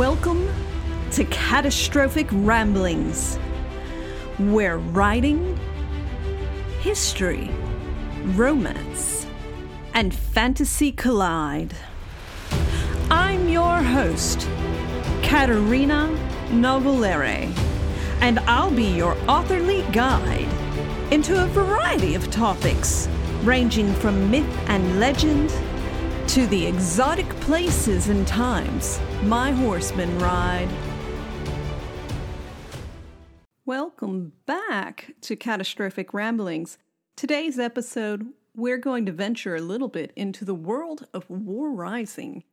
Welcome to Catastrophic Ramblings, where writing, history, romance, and fantasy collide. I'm your host, Katerina Novelliere, and I'll be your authorly guide into a variety of topics ranging from myth and legend to the exotic places and times my horsemen ride. Welcome back to Catastrophic Ramblings. Today's episode, we're going to venture a little bit into the world of War Rising.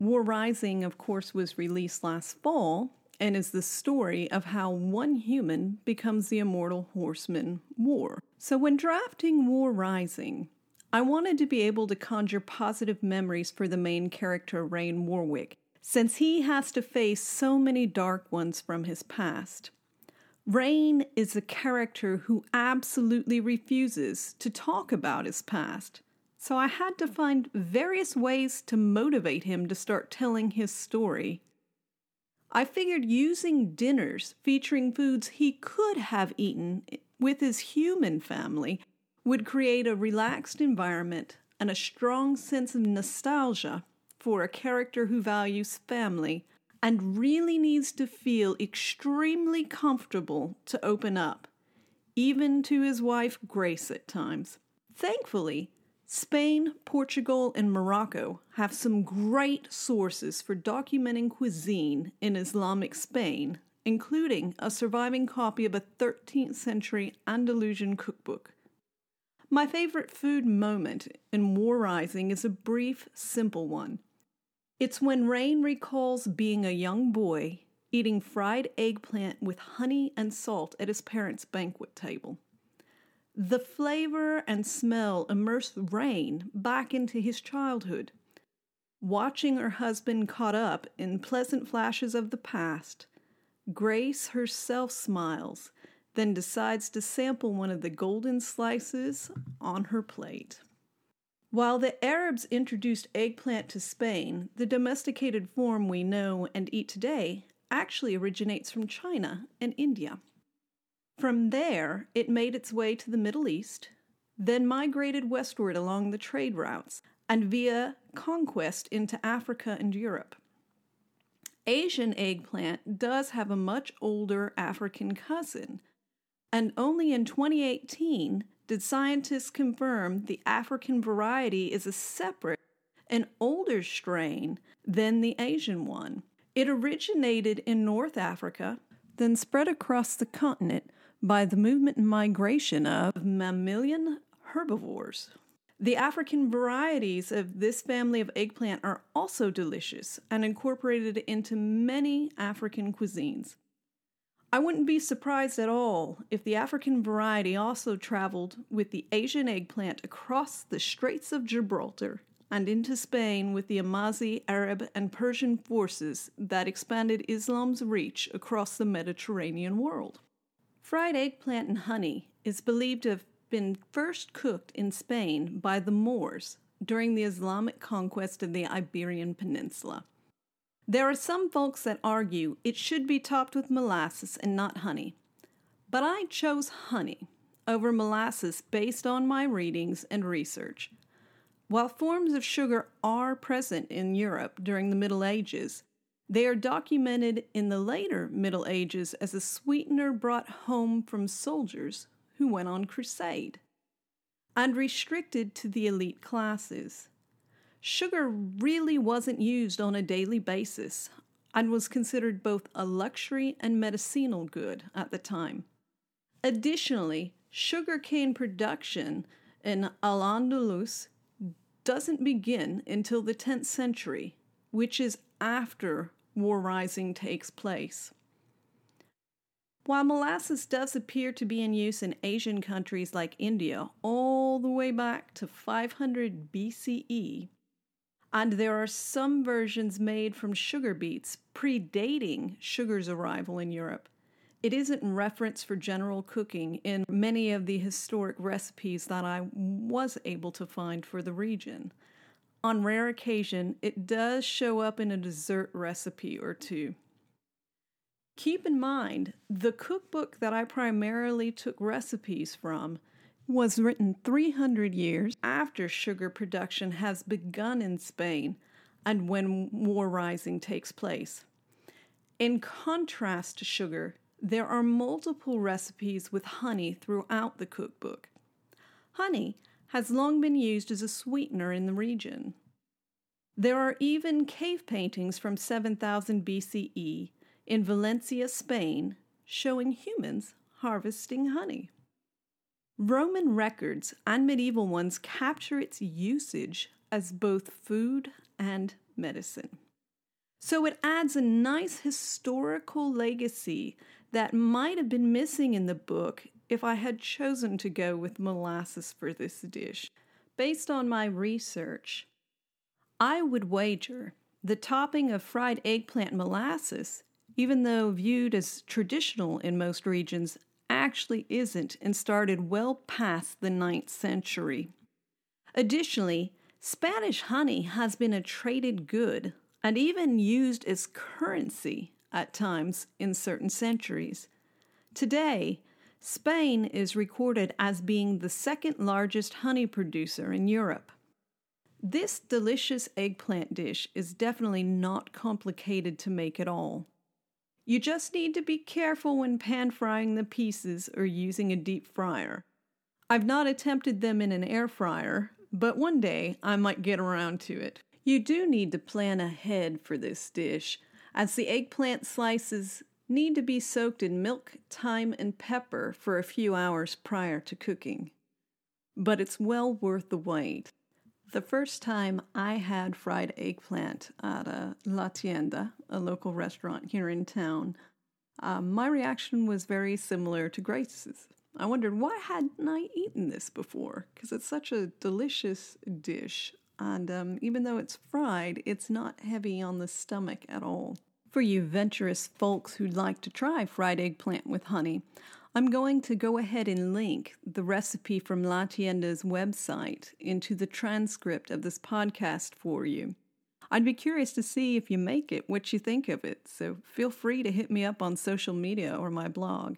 War Rising, of course, was released last fall and is the story of how one human becomes the immortal horseman War. So, when drafting War Rising, I wanted to be able to conjure positive memories for the main character, Rayne Warwick, since he has to face so many dark ones from his past. Rayne is a character who absolutely refuses to talk about his past, so I had to find various ways to motivate him to start telling his story. I figured using dinners featuring foods he could have eaten with his human family would create a relaxed environment and a strong sense of nostalgia for a character who values family and really needs to feel extremely comfortable to open up, even to his wife Grace at times. Thankfully, Spain, Portugal, and Morocco have some great sources for documenting cuisine in Islamic Spain, including a surviving copy of a 13th century Andalusian cookbook. My favorite food moment in War Rising is a brief, simple one. It's when Rayne recalls being a young boy eating fried eggplant with honey and salt at his parents' banquet table. The flavor and smell immerse Rayne back into his childhood. Watching her husband caught up in pleasant flashes of the past, Grace herself smiles then decides to sample one of the golden slices on her plate. While the Arabs introduced eggplant to Spain, the domesticated form we know and eat today actually originates from China and India. From there, it made its way to the Middle East, then migrated westward along the trade routes, and via conquest into Africa and Europe. Asian eggplant does have a much older African cousin, and only in 2018 did scientists confirm the African variety is a separate and older strain than the Asian one. It originated in North Africa, then spread across the continent by the movement and migration of mammalian herbivores. The African varieties of this family of eggplant are also delicious and incorporated into many African cuisines. I wouldn't be surprised at all if the African variety also traveled with the Asian eggplant across the Straits of Gibraltar and into Spain with the Amazigh, Arab, and Persian forces that expanded Islam's reach across the Mediterranean world. Fried eggplant and honey is believed to have been first cooked in Spain by the Moors during the Islamic conquest of the Iberian Peninsula. There are some folks that argue it should be topped with molasses and not honey, but I chose honey over molasses based on my readings and research. While forms of sugar are present in Europe during the Middle Ages, they are documented in the later Middle Ages as a sweetener brought home from soldiers who went on crusade and restricted to the elite classes sugar really wasn't used on a daily basis and was considered both a luxury and medicinal good at the time. Additionally, sugarcane production in Al Andalus doesn't begin until the 10th century, which is after war rising takes place. While molasses does appear to be in use in Asian countries like India all the way back to 500 BCE, and there are some versions made from sugar beets predating sugar's arrival in Europe. It isn't referenced for general cooking in many of the historic recipes that I was able to find for the region. on rare occasion, it does show up in a dessert recipe or two. Keep in mind, the cookbook that I primarily took recipes from was written 300 years after sugar production has begun in Spain and when war rising takes place. In contrast to sugar, there are multiple recipes with honey throughout the cookbook. Honey has long been used as a sweetener in the region. There are even cave paintings from 7000 BCE in Valencia, Spain, showing humans harvesting honey. Roman records and medieval ones capture its usage as both food and medicine. So it adds a nice historical legacy that might have been missing in the book if I had chosen to go with molasses for this dish. Based on my research, I would wager the topping of fried eggplant molasses, even though viewed as traditional in most regions, actually isn't and started well past the 9th century. Additionally, Spanish honey has been a traded good and even used as currency at times in certain centuries. Today, Spain is recorded as being the second largest honey producer in Europe. This delicious eggplant dish is definitely not complicated to make at all. You just need to be careful when pan frying the pieces or using a deep fryer. I've not attempted them in an air fryer, but one day I might get around to it. You do need to plan ahead for this dish, as the eggplant slices need to be soaked in milk, thyme, and pepper for a few hours prior to cooking. But it's well worth the wait. The first time I had fried eggplant at a La Tienda, a local restaurant here in town, uh, my reaction was very similar to Grace's. I wondered why hadn't I eaten this before? Because it's such a delicious dish, and um, even though it's fried, it's not heavy on the stomach at all. For you venturous folks who'd like to try fried eggplant with honey, I'm going to go ahead and link the recipe from La Tienda's website into the transcript of this podcast for you. I'd be curious to see if you make it, what you think of it, so feel free to hit me up on social media or my blog.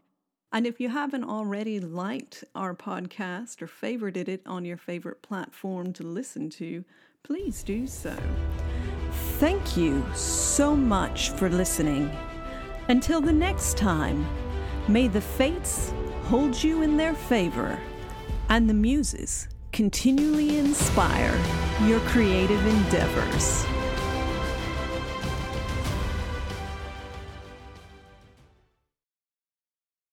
And if you haven't already liked our podcast or favorited it on your favorite platform to listen to, please do so. Thank you so much for listening. Until the next time. May the fates hold you in their favor and the muses continually inspire your creative endeavors.